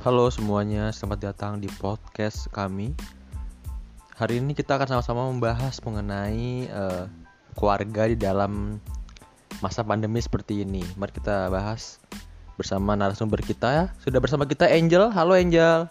Halo semuanya, selamat datang di podcast kami. Hari ini kita akan sama-sama membahas mengenai uh, keluarga di dalam masa pandemi seperti ini. Mari kita bahas bersama narasumber kita ya. Sudah bersama kita Angel. Halo Angel.